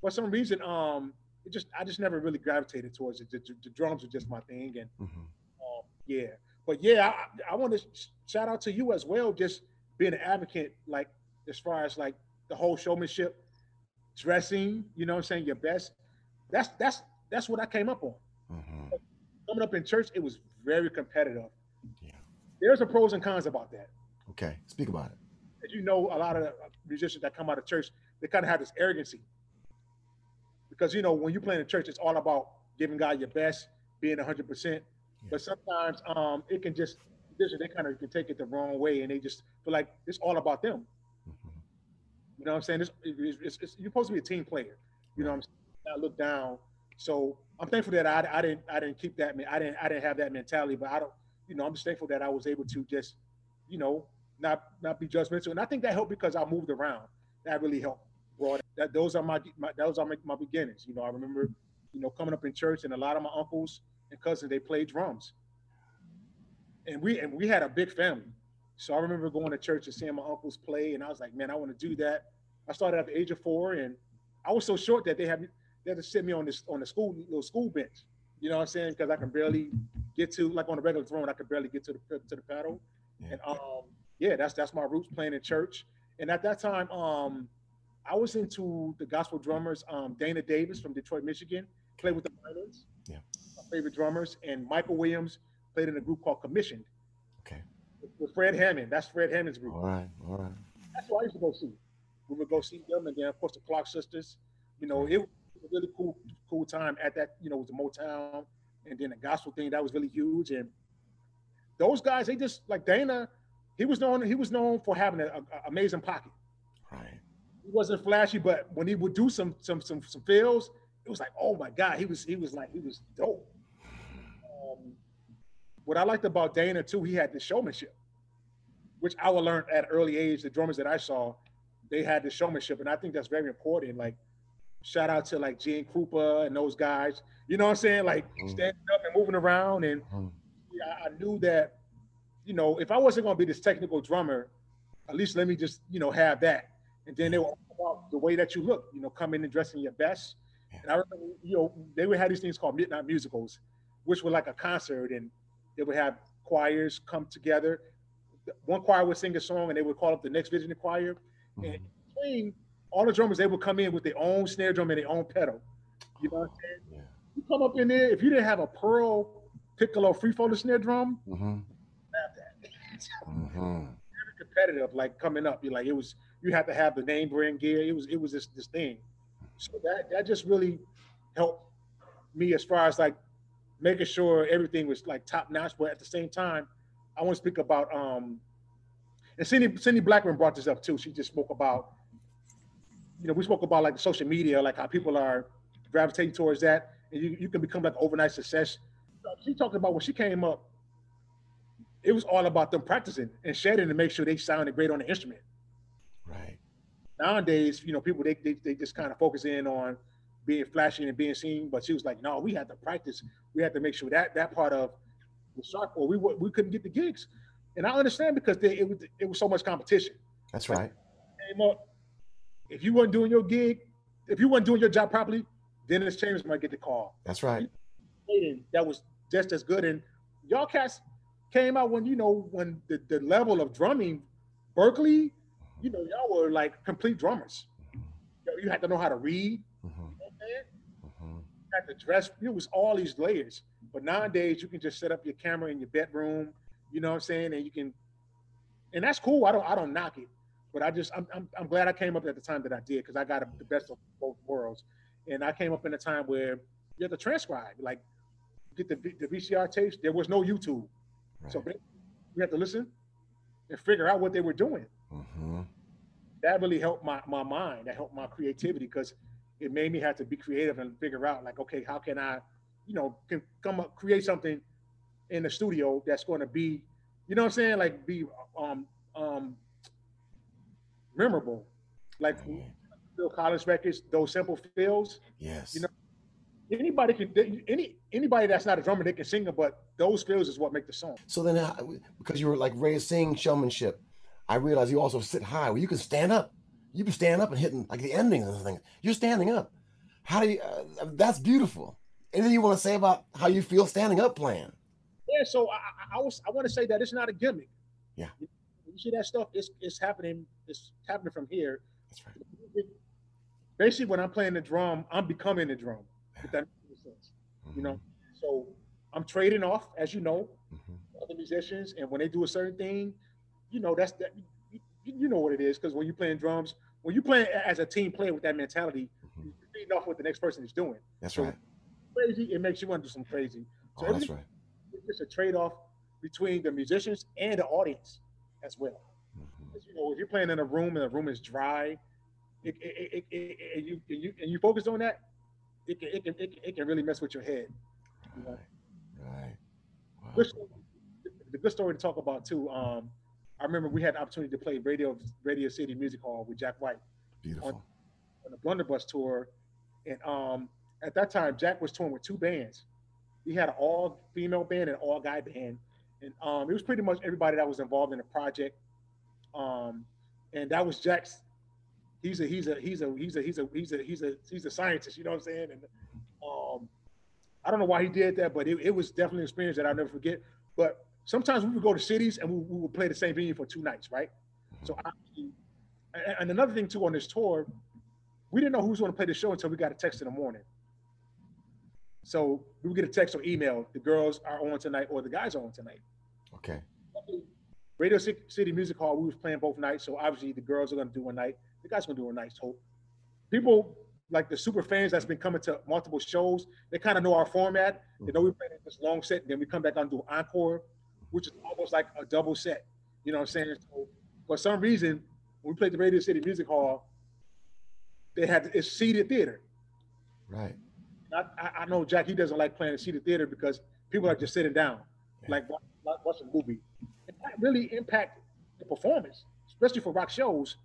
for some reason, um, it just I just never really gravitated towards it. The, the- the drums were just my thing, and Mhm. um, yeah. But yeah, I, I want to shout out to you as well, just being an advocate, like as far as like the whole showmanship, dressing. You know what I'm saying? Your best. That's that's that's what I came up on. Mhm. Coming up in church, it was very competitive. Yeah. There's a pros and cons about that. Okay. Speak about it. As you know, a lot of musicians that come out of church, they kind of have this arrogancy. Because you know, when you play in church, it's all about giving God your best, being 100. percent But sometimes um, it can just they kind of can take it the wrong way, and they just feel like it's all about them. Know what I'm saying? It's, it's, it's, you're supposed to be a team player. You know what I'm saying? Not look down. So I'm thankful that I, I didn't I didn't keep that I didn't I didn't have that mentality. But I don't you know I'm just thankful that I was able to just you know not not be judgmental. And I think that helped because I moved around. That really helped. Bro, that those are my, my those are my, my beginnings. You know I remember you know coming up in church and a lot of my uncles and cousins they played drums. And we and we had a big family. So I remember going to church and seeing my uncles play, and I was like, man, I want to do that. I started at the age of four, and I was so short that they had they had to sit me on this on the school little school bench. You know what I'm saying? Because I can barely get to like on a regular throne, I could barely get to the to the pedal. Yeah. And um, yeah, that's that's my roots playing in church. And at that time, um, I was into the gospel drummers. Um, Dana Davis from Detroit, Michigan, played with the Winans. Yeah. My favorite drummers, and Michael Williams played in a group called Commissioned Okay. with Fred Hammond. That's Fred Hammond's group. All right. All right. That's what I used to go see. We would go see them, and then of course the Clark sisters. You know, it was a really cool, cool time at that. You know, it was the Motown, and then the gospel thing that was really huge. And those guys, they just like Dana. He was known. He was known for having an amazing pocket. Right. He wasn't flashy, but when he would do some some some some fills, it was like, oh my god, he was he was like he was dope. Um, what I liked about Dana too, he had the showmanship, which I would learn at an early age. The drummers that I saw, they had the showmanship, and I think that's very important. Like, shout out to like Gene Krupa and those guys. You know what I'm saying? Like Mhm. standing up and moving around, and Mhm. yeah, I knew that, you know, if I wasn't going to be this technical drummer, at least let me just, you know, have that. And then they were all about the way that you look, you know, come in and dressing your best. And I remember, you know, they would have these things called midnight musicals, which were like a concert, and they would have choirs come together. One choir would sing a song, and they would call up the next visiting choir. And between, all the drummers they would come in with their own snare drum and their own pedal. You know what I'm saying? Yeah. You come up in there, if you didn't have a Pearl Piccolo free floater snare drum, Mm-hmm. have that. (laughs) Mm-hmm. very competitive, like coming up. You like it was you had to have the name brand gear. It was it was this this thing. So that that just really helped me as far as like making sure everything was like top notch. But at the same time, I want to speak about um and Cindy Cindy Blackman brought this up too. She just spoke about you know we spoke about like social media, like how people are gravitating towards that, and you you can become like overnight success. She talked about when she came up it was all about them practicing and shedding to make sure they sounded great on the instrument. Right. nowadays, you know, people they they, they just kind of focus in on being flashy and being seen. But she was like, no, we had to practice. We had to make sure that that part of the sharp or we we couldn't get the gigs. And I understand because they, it was it was so much competition. That's right. if you weren't doing your gig, if you weren't doing your job properly, Dennis Chambers might get the call. That's right. That was just as good. And y'all cats came out when you know when the, the level of drumming, Berkeley, you know, y'all were like complete drummers. You, had to know how to read. Mm-hmm. You, know mm-hmm. you had to dress. It was all these layers. But nowadays, you can just set up your camera in your bedroom. You know what I'm saying? And you can, and that's cool. I don't I don't knock it. But I just I'm I'm, I'm glad I came up at the time that I did because I got the best of both worlds. And I came up in a time where you have to transcribe, like get the, the VCR tapes. There was no YouTube. Right. So we had to listen and figure out what they were doing. Mm-hmm. That really helped my, my mind. That helped my creativity because it made me have to be creative and figure out like, okay, how can I, you know, can come up create something in the studio that's going to be, you know what I'm saying, like be um um memorable, like mm-hmm. Phil Collins records, those simple feels. Yes. You know, anybody can any anybody that's not a drummer they can sing it but those feels is what make the song. So then uh, because you were like raising showmanship i realized you also sit high. Where you can stand up. You can stand up and hitting like the endings and things. You're standing up. How do you uh, that's beautiful. Anything you want to say about how you feel standing up playing yeah so i i, was i want to say that it's not a gimmick yeah you, see that stuff it's, it's happening it's happening from here that's right basically when i'm playing the drum i'm becoming the drum if that makes sense. Mm-hmm. You know, mm-hmm. so I'm trading off, as you know, mm-hmm. other musicians, and when they do a certain thing, you know, that's that. You, you know what it is because when you're playing drums, when you play as a team player with that mentality, mm-hmm. you're feeding off what the next person is doing. That's so right. Crazy, it makes you want to do some crazy. So oh, that's right. It's a trade-off between the musicians and the audience as well. Mm-hmm. You know, if you're playing in a room and the room is dry, it, it, it, and you and you and you focus on that, it can, it can, it can, it can really mess with your head. You know? Right. Wow. Good story, the good story to talk about too. Um, I remember we had the opportunity to play Radio Radio City Music Hall with Jack White. Beautiful. On, on the Blunderbuss tour, and um, at that time Jack was touring with two bands we had an all female band and all guy band, and um, it was pretty much everybody that was involved in the project. Um, and that was Jack's. He's a he's a he's a he's a he's a he's a he's a he's a scientist. You know what I'm saying? And um, I don't know why he did that, but it, it was definitely an experience that I'll never forget. But sometimes we would go to cities and we, we would play the same venue for two nights, right? So I, and another thing too on this tour, we didn't know who was going to play the show until we got a text in the morning. So we would get a text or email: the girls are on tonight or the guys are on tonight. Okay. Radio City Music Hall, we was playing both nights, so obviously the girls are going to do one night the guy's are gonna do a night. hope. People like the super fans that's been coming to multiple shows, they kind of know our format. They know we mm-hmm. play this long set, and then we come back on do encore, which is almost like a double set. You know what I'm saying? So for some reason, when we played the Radio City Music Hall, they had it's seated theater. Right. I, I know Jack. He doesn't like playing seated theater because people are just sitting down, like, watching a movie. And that really impact the performance, especially for rock shows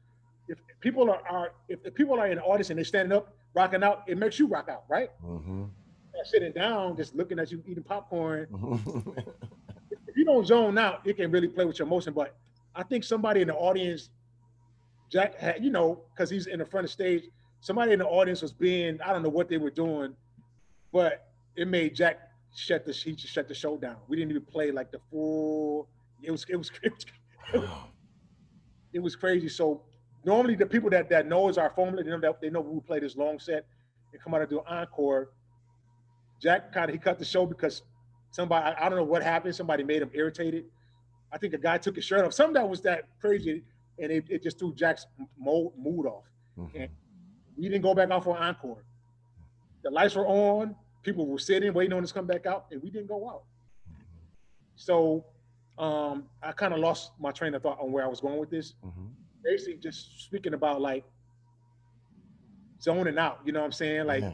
if people are, are if the people are in the audience and they're standing up, rocking out, it makes you rock out, right? Mm-hmm. Sitting down, just looking at you eating popcorn. (laughs) if you don't zone out, it can really play with your emotion. But I think somebody in the audience, Jack had, you know, because he's in the front of stage, somebody in the audience was being, I don't know what they were doing, but it made Jack shut the he just shut the show down. We didn't even play like the full. It was it was (laughs) it was, it was crazy. So normally the people that that knows our formula, they know that they know we play this long set and come out and do an encore. Jack kind of he cut the show because somebody I, I, don't know what happened. Somebody made him irritated. I think a guy took his shirt off. Something that was that crazy, and it, it just threw Jack's mood, mood off. Mm-hmm. And we didn't go back out for encore. The lights were on. People were sitting, waiting on us to come back out, and we didn't go out. So um, I kind of lost my train of thought on where I was going with this. Mm-hmm basically just speaking about like zoning out. You know what I'm saying? Like yeah.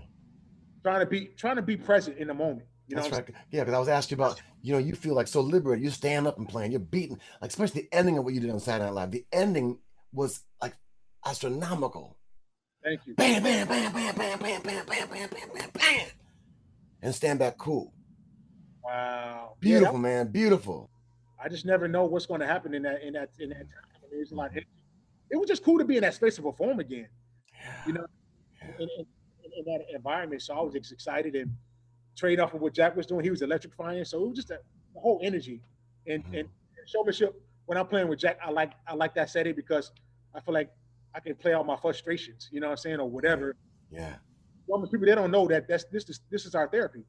trying to be trying to be present in the moment. You That's know right. Yeah, because I was asking you about, you know, you feel like so liberated. You stand up and playing. You're beating, like especially the ending of what you did on Saturday Night Live. The ending was like astronomical. Thank you. Bam, bam, bam, bam, bam, bam, bam, bam, bam, bam, bam, bam. And stand back cool. Wow. Beautiful, Yeah, man. Beautiful. I just never know what's going to happen in that in that in that time. I mean, it's a lot. It, it was just cool to be in that space to perform again. You know, Yeah. in, in, in that environment. So I was excited and trade off of what Jack was doing. He was electrifying. So it was just a, the whole energy and, Mhm. and showmanship. When I'm playing with Jack, I like I like that setting because I feel like I can play out my frustrations, you know what I'm saying, or whatever. Yeah. Well, people they don't know that that's this is this is our therapy.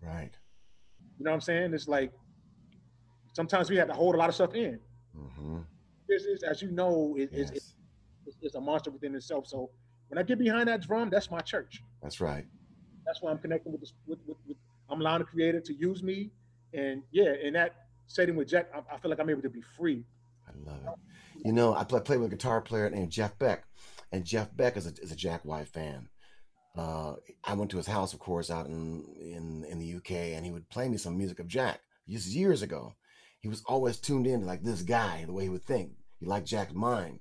Right. You know what I'm saying? It's like sometimes we have to hold a lot of stuff in. Mm-hmm. This is, as you know, it, Yes. it's, it's, it's a monster within itself. So when I get behind that drum, that's my church. That's right. that's why I'm connecting with this. With, with, with I'm allowing the creator to use me, and yeah, in that setting with Jack, I, I feel like I'm able to be free. I love it. You know, I play, play with a guitar player named Jeff Beck, and Jeff Beck is a, is a Jack White fan. Uh, I went to his house, of course, out in, in in the UK, and he would play me some music of Jack. Just years ago, he was always tuned in to like this guy, the way he would think. He liked Jack's mind.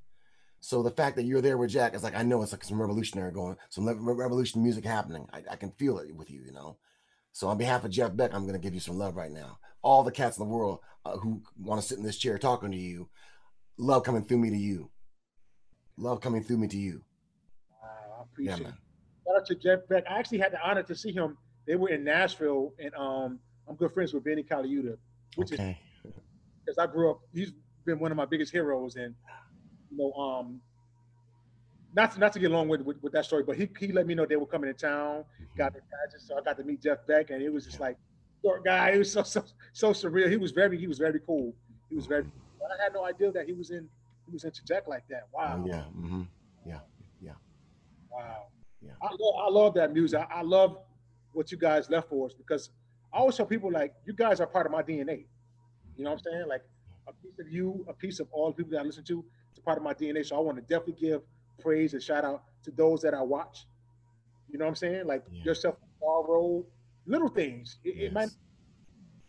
So the fact that you're there with Jack is like I know it's like some revolutionary going, some revolution music happening. I, I can feel it with you, you know. So on behalf of Jeff Beck, I'm to give you some love right now. All the cats in the world uh, who want to sit in this chair talking to you, love coming through me to you. Love coming through me to you. Wow, I Yeah, appreciate it. Shout out to Jeff Beck. I actually had the honor to see him. They were in Nashville, and um, I'm good friends with Vinnie Colaiuta, which is Okay. because I grew up. He's been one of my biggest heroes, and you know, um, not to, not to get along with, with with that story, but he he let me know they were coming to town. Got the badges, so I got to meet Jeff Beck, and it was just like short guy. He was so so so surreal. He was very he was very cool. He was very. I had no idea that he was in he was into Jack like that. Wow. Oh, yeah. hmm Wow. Yeah. I love, I love that music. I, I love what you guys left for us because I always tell people like you guys are part of my DNA. You know what I'm saying? Like a piece of you, a piece of all the people that I listen to, it's a part of my DNA. So I want to definitely give praise and shout out to those that I watch. You know what I'm saying? Like Yeah. yourself, Road, little things. It, it might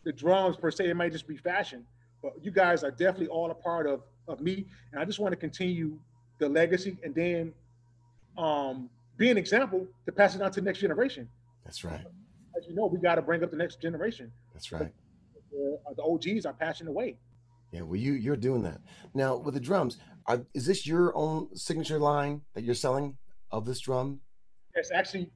the drums per se, it might just be fashion, but you guys are definitely all a part of of me. And I just want to continue the legacy and then um be an example to pass it on to the next generation. That's right. As you know, we got to bring up the next generation. That's right. The, the OGs are passing away. Yeah. Well, you you're doing that now with the drums. Are, is this your own signature line that you're selling of this drum? It's actually,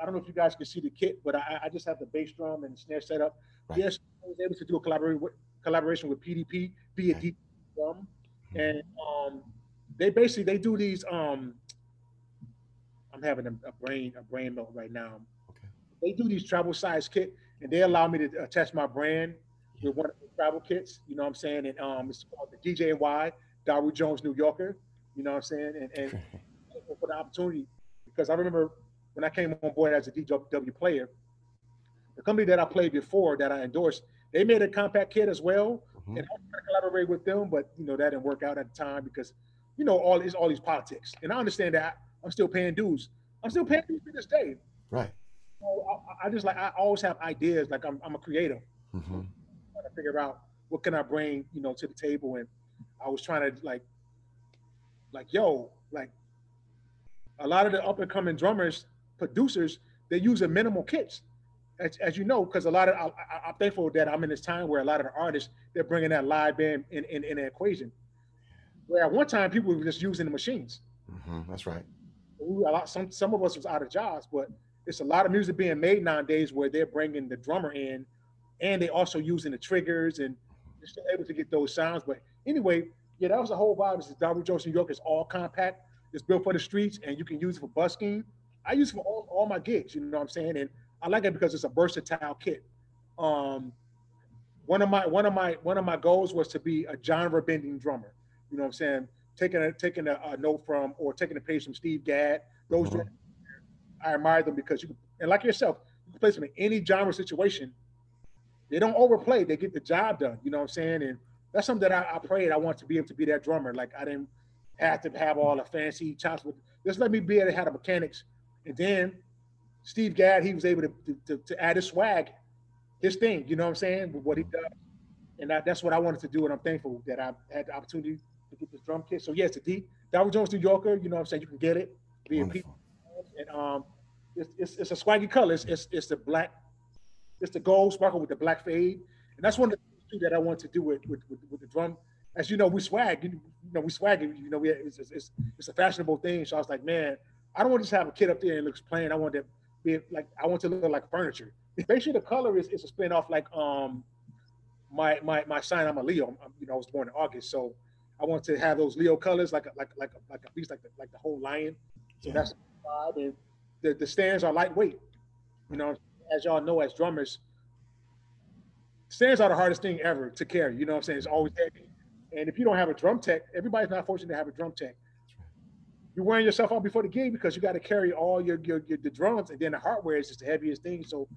I don't know if you guys can see the kit, but I, I just have the bass drum and snare set up. Right. Yes, I was able to do a collaboration with, collaboration with PDP, be a Okay. deep drum, and um, they basically they do these. Um, I'm having a, a brain a brain melt right now. Okay. They do these travel size kit, and they allow me to attach my brand with one of the travel kits. You know what I'm saying? And um, it's called the DJY Daru Jones New Yorker. You know what I'm saying? And and for the opportunity because I remember when I came on board as a DW player, the company that I played before that I endorsed, they made a compact kit as well, Mhm. and I was trying to collaborate with them, but you know that didn't work out at the time because you know all these all these politics, and I understand that I'm still paying dues. I'm still paying dues to this day. Right. So I, I just like I always have ideas. Like I'm I'm a creator, hmm trying to figure out what can I bring you know to the table, and I was trying to like like yo like a lot of the up and coming drummers producers they're using minimal kits. As, as you know because a lot of I, I, i'm thankful that i'm in this time where a lot of the artists they're bringing that live band in in, in the equation. Where at one time people were just using the machines. Hmm That's right. we, a lot some some of us was out of jobs but it's a lot of music being made nowadays where they're bringing the drummer in and they also using the triggers and they're still able to get those sounds. But anyway yeah that was the whole vibe. Is Daru Jones New York. Is all compact. It's built for the streets and you can use it for busking I use it for all, all my gigs you know what I'm saying and I like it because it's a versatile kit um one of my one of my one of my goals was to be a genre bending drummer you know what I'm saying taking a taking a, a note from or taking a page from Steve Gadd those Mhm. drummers, I admire them because you and like yourself, you can place them in any genre situation. They don't overplay; they get the job done. You know what I'm saying? And that's something that I, I prayed I want to be able to be that drummer. Like I didn't have to have all the fancy chops. With just let me be able to have the mechanics. And then Steve Gadd, he was able to to, to add his swag, his thing. You know what I'm saying? With what he does, and that, that's what I wanted to do. And I'm thankful that I had the opportunity to get this drum kit. So yes, the D Daru Jones New Yorker. You know what I'm saying? You can get it. And um, it's, it's, it's, a swaggy color. It's, it's, it's the black, it's the gold sparkle with the black fade, and that's one of the things that I want to do with with, with, with the drum. As you know, we swag. You know, we swag. You know, we it's, it's, it's a fashionable thing. So I was like, man, I don't want to just have a kid up there and it looks plain. I want to be like, I want to look like furniture. Basically, the color is, is a spin off like um my my my sign. I'm a Leo. I'm, you know, I was born in August, so I want to have those Leo colors, like a, like like a, like a beast, like the, like the whole lion. So yeah. that's the vibe. And the, the stands are lightweight. You know, as y'all know, as drummers, stands are the hardest thing ever to carry. You know what I'm saying? It's always heavy. And if you don't have a drum tech, everybody's not fortunate to have a drum tech. You're wearing yourself out before the game because you got to carry all your, your, your the drums, and then the hardware is just the heaviest thing. So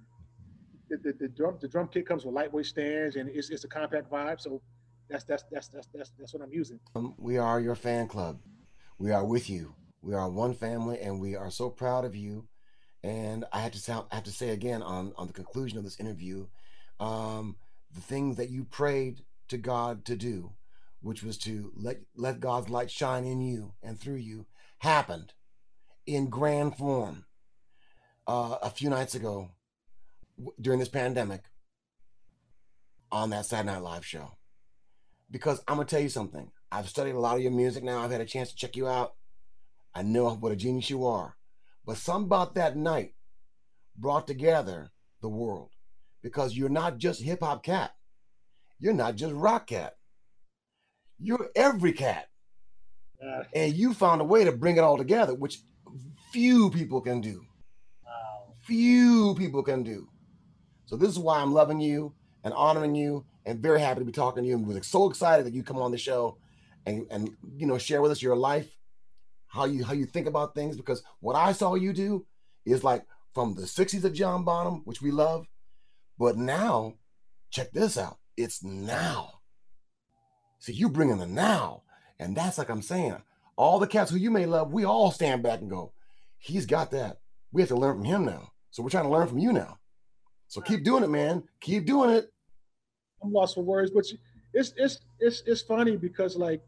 the, the, the, drum the drum kit comes with lightweight stands, and it's, it's a compact vibe. So that's that's that's that's that's, that's what I'm using. Um, we are your fan club. We are with you. We are one family, and we are so proud of you. And I have to sound, I have to say again on on the conclusion of this interview, um, the things that you prayed to God to do, which was to let let God's light shine in you and through you, happened in grand form uh, a few nights ago during this pandemic on that Saturday Night Live show. Because I'm gonna tell you something. I've studied a lot of your music now. I've had a chance to check you out. I know what a genius you are. But something about that night brought together the world because you're not just hip hop cat. You're not just rock cat. You're every cat. And you found a way to bring it all together, which few people can do. Wow. Few people can do. So this is why I'm loving you and honoring you and very happy to be talking to you. And we're so excited that you come on the show and, and you know share with us your life how you how you think about things because what I saw you do is like from the 60s of John Bonham, which we love, but now check this out. It's now. See, you bring in the now. And that's like I'm saying, all the cats who you may love, we all stand back and go, he's got that. We have to learn from him now. So we're trying to learn from you now. So keep doing it, man. Keep doing it. I'm lost for words, but it's it's it's it's funny because like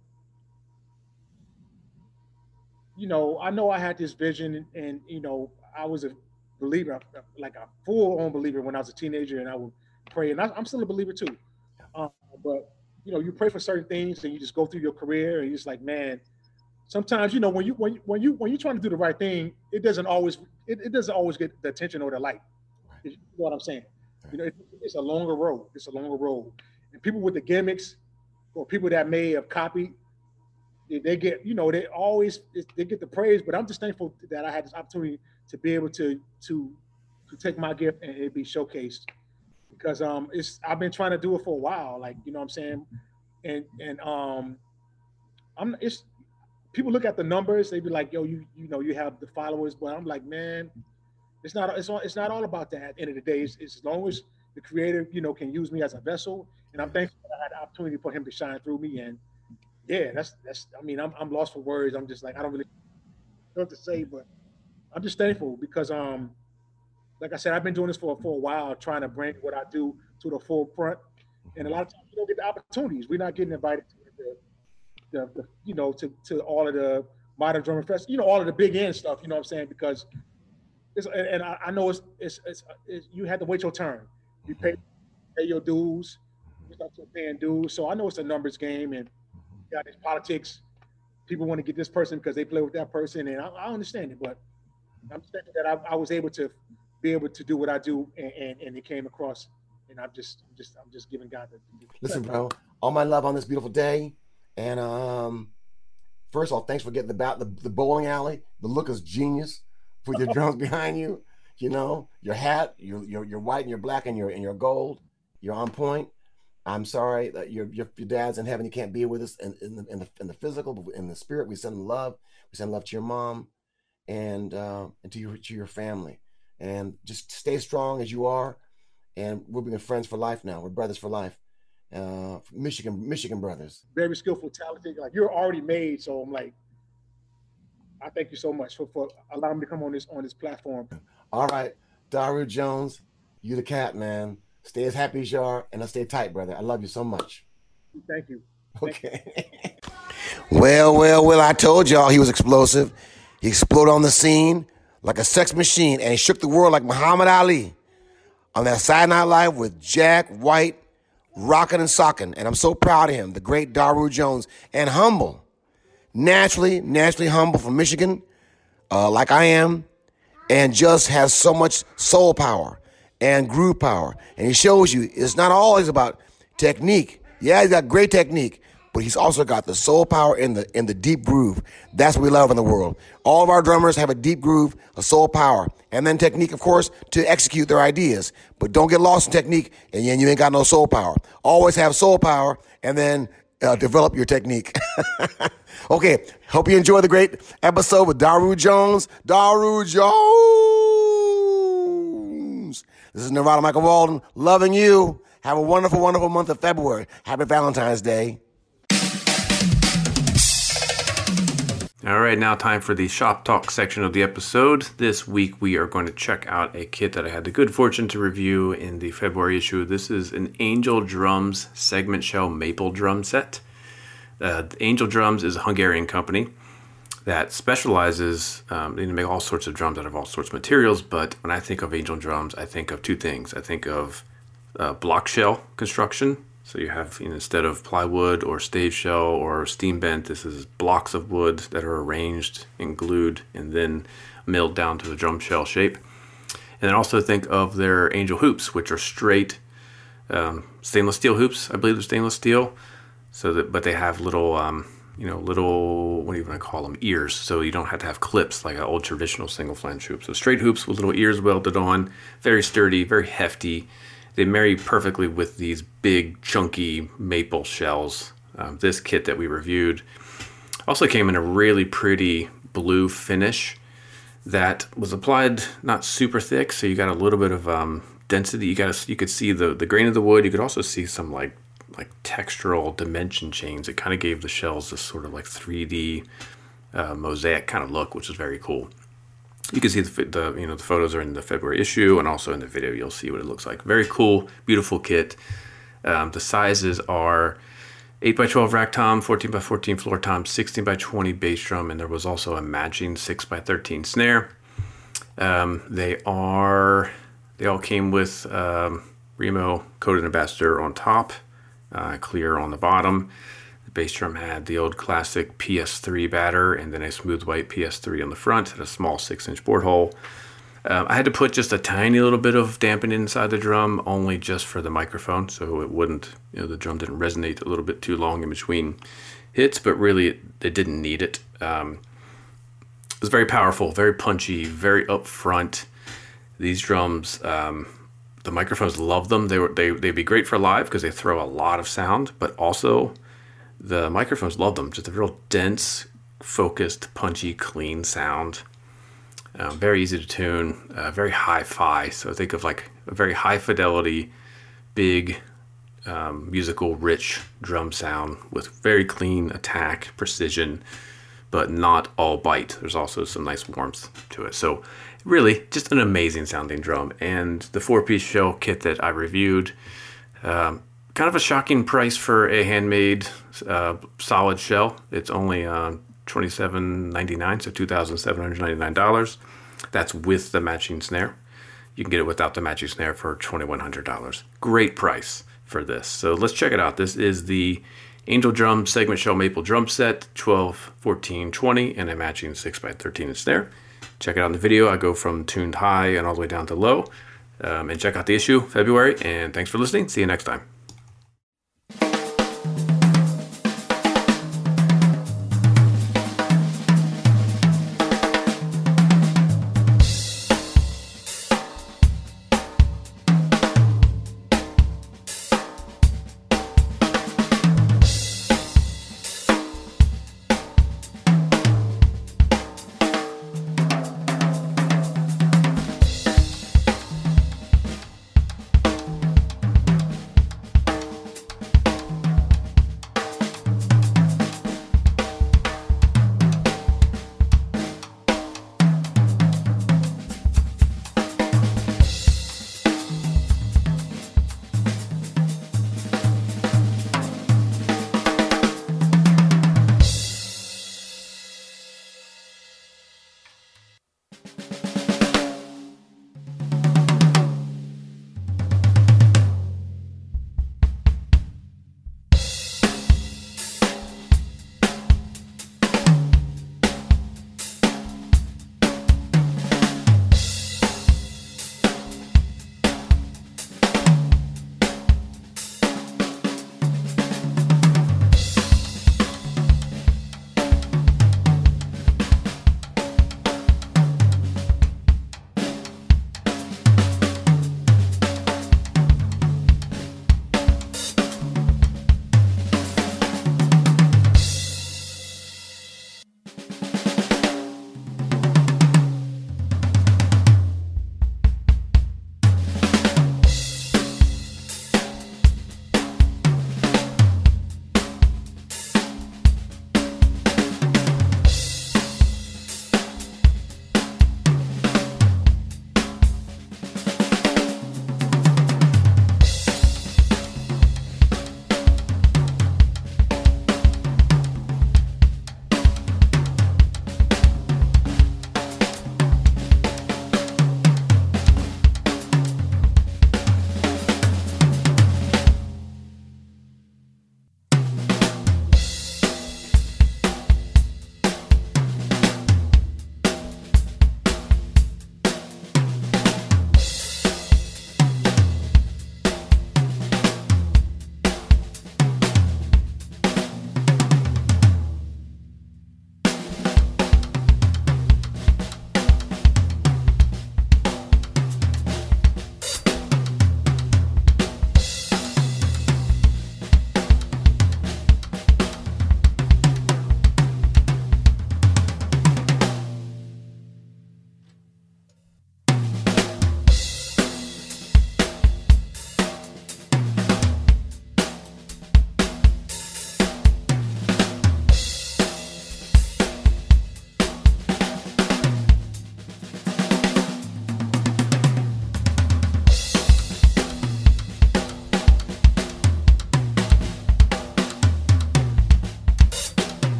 you know, I know I had this vision, and, you know, I was a believer, like a full on believer when I was a teenager, and I would pray, and I, am still a believer too. Uh, but you know, you pray for certain things, and you just go through your career, and you're just like, man. Sometimes, you know, when you when you when you when you're trying to do the right thing, it doesn't always it, it doesn't always get the attention or the light. You know what I'm saying? You know, it, it's a longer road. It's a longer road, and people with the gimmicks, or people that may have copied they get, you know, they always they get the praise. But I'm just thankful that I had this opportunity to be able to to to take my gift and it be showcased because um it's I've been trying to do it for a while, like you know what I'm saying, and and um I'm it's people look at the numbers, they be like, yo, you you know you have the followers, but I'm like, man, it's not it's all it's not all about that. At the end of the day, it's, as long as the creator, you know, can use me as a vessel, and I'm thankful that I had the opportunity for him to shine through me and yeah, that's that's. I mean, I'm I'm lost for words. I'm just like I don't really know what to say, but I'm just thankful because um, like I said, I've been doing this for for a while, trying to bring what I do to the forefront, and a lot of times we don't get the opportunities. We're not getting invited to the, the, the you know to to all of the modern drumming fest, you know, all of the big end stuff. You know what I'm saying? Because it's and, and I, I, know it's, it's, it's it's you had to wait your turn. You pay pay your dues. You start paying dues. So I know it's a numbers game and got this politics. People want to get this person because they play with that person, and I, I understand it. But I'm thankful that I, I, was able to be able to do what I do, and, and, and it came across. And I'm just, I'm just, I'm just giving God the. the Listen, bro, all my love on this beautiful day, and um, first of all, thanks for getting the bat, the, the bowling alley. The look is genius. Put your (laughs) drums behind you. You know your hat, your your your white and your black and your and your gold. You're on point. I'm sorry that your, your, your dad's in heaven. He can't be with us in, in, the, in the in the physical, but in the spirit, we send love. We send love to your mom, and uh, and to your to your family, and just stay strong as you are. And we're being friends for life now. We're brothers for life. Uh, Michigan Michigan brothers. Very skillful, talented. Like you're already made. So I'm like, I thank you so much for, for allowing me to come on this on this platform. All right, Daru Jones, you the cat man. Stay as happy as you are, and I'll stay tight, brother. I love you so much. Thank you. Okay. Well, well, well, I told y'all he was explosive. He exploded on the scene like a sex machine and he shook the world like Muhammad Ali on that Saturday Night Live with Jack White rocking and socking. And I'm so proud of him, the great Daru Jones, and humble. Naturally, naturally humble from Michigan, uh, like I am, and just has so much soul power and groove power. And he shows you it's not always about technique. Yeah, he's got great technique, but he's also got the soul power in the in the deep groove. That's what we love in the world. All of our drummers have a deep groove, a soul power, and then technique, of course, to execute their ideas. But don't get lost in technique, and then you ain't got no soul power. Always have soul power, and then uh, develop your technique. (laughs) okay, hope you enjoy the great episode with Daru Jones. Daru Jones. This is Narada Michael Walden, loving you. Have a wonderful, wonderful month of February. Happy Valentine's Day. All right, now time for the shop talk section of the episode. This week we are going to check out a kit that I had the good fortune to review in the February issue. This is an Angel Drums segment shell maple drum set. Uh, Angel Drums is a Hungarian company that specializes. Um, they make all sorts of drums out of all sorts of materials, but when I think of Angel Drums, I think of two things. I think of uh, block shell construction so you have, you know, instead of plywood or stave shell or steam bent, this is blocks of wood that are arranged and glued and then milled down to a drum shell shape. And then also think of their angel hoops, which are straight um, stainless steel hoops. I believe they're stainless steel. So that, but they have little, um, you know, little what do you want to call them? Ears. So you don't have to have clips like an old traditional single flange hoop. So straight hoops with little ears welded on, very sturdy, very hefty they marry perfectly with these big chunky maple shells. Um, this kit that we reviewed also came in a really pretty blue finish that was applied not super thick, so you got a little bit of um, density. You got you could see the the grain of the wood. You could also see some like like textural dimension chains. It kind of gave the shells this sort of like 3D uh, mosaic kind of look, which is very cool you can see the, the, you know the photos are in the February issue and also in the video you'll see what it looks like. Very cool, beautiful kit. Um, the sizes are 8 by 12 rack tom, 14 by 14 floor tom, 16 by 20 bass drum, and there was also a matching 6 by 13 snare. Um, they are they all came with um, Remo coated ambassador on top, uh, clear on the bottom bass drum had the old classic PS3 batter and then a smooth white PS3 on the front, had a small six inch port hole. Uh, I had to put just a tiny little bit of dampening inside the drum, only just for the microphone, so it wouldn't, you know, the drum didn't resonate a little bit too long in between hits, but really it, it didn't need it. Um, it was very powerful, very punchy, very upfront. These drums, um, the microphones love them. They were they they'd be great for live because they throw a lot of sound, but also the microphones love them. Just a real dense, focused, punchy, clean sound. Uh, very easy to tune, uh, very hi-fi. So think of like a very high fidelity, big, um, musical, rich drum sound with very clean attack, precision, but not all bite. There's also some nice warmth to it. So really, just an amazing sounding drum. And the four-piece shell kit that I reviewed. Um, kind of a shocking price for a handmade uh, solid shell. It's only uh, twenty seven ninety nine, so two thousand seven hundred ninety nine dollars. That's with the matching snare. You can get it without the matching snare for twenty one hundred dollars. Great price for this. So let's check it out. This is the Angel Drum Segment Shell Maple Drum Set 12, 14, 20, and a matching 6x13 inch snare. Check it out in the video. I go from tuned high and all the way down to low. Um, and check out the issue February. And thanks for listening. See you next time.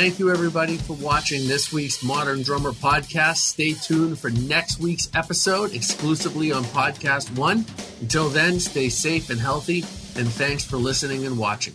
Thank you, everybody, for watching this week's Modern Drummer podcast. Stay tuned for next week's episode exclusively on Podcast One. Until then, stay safe and healthy, and thanks for listening and watching.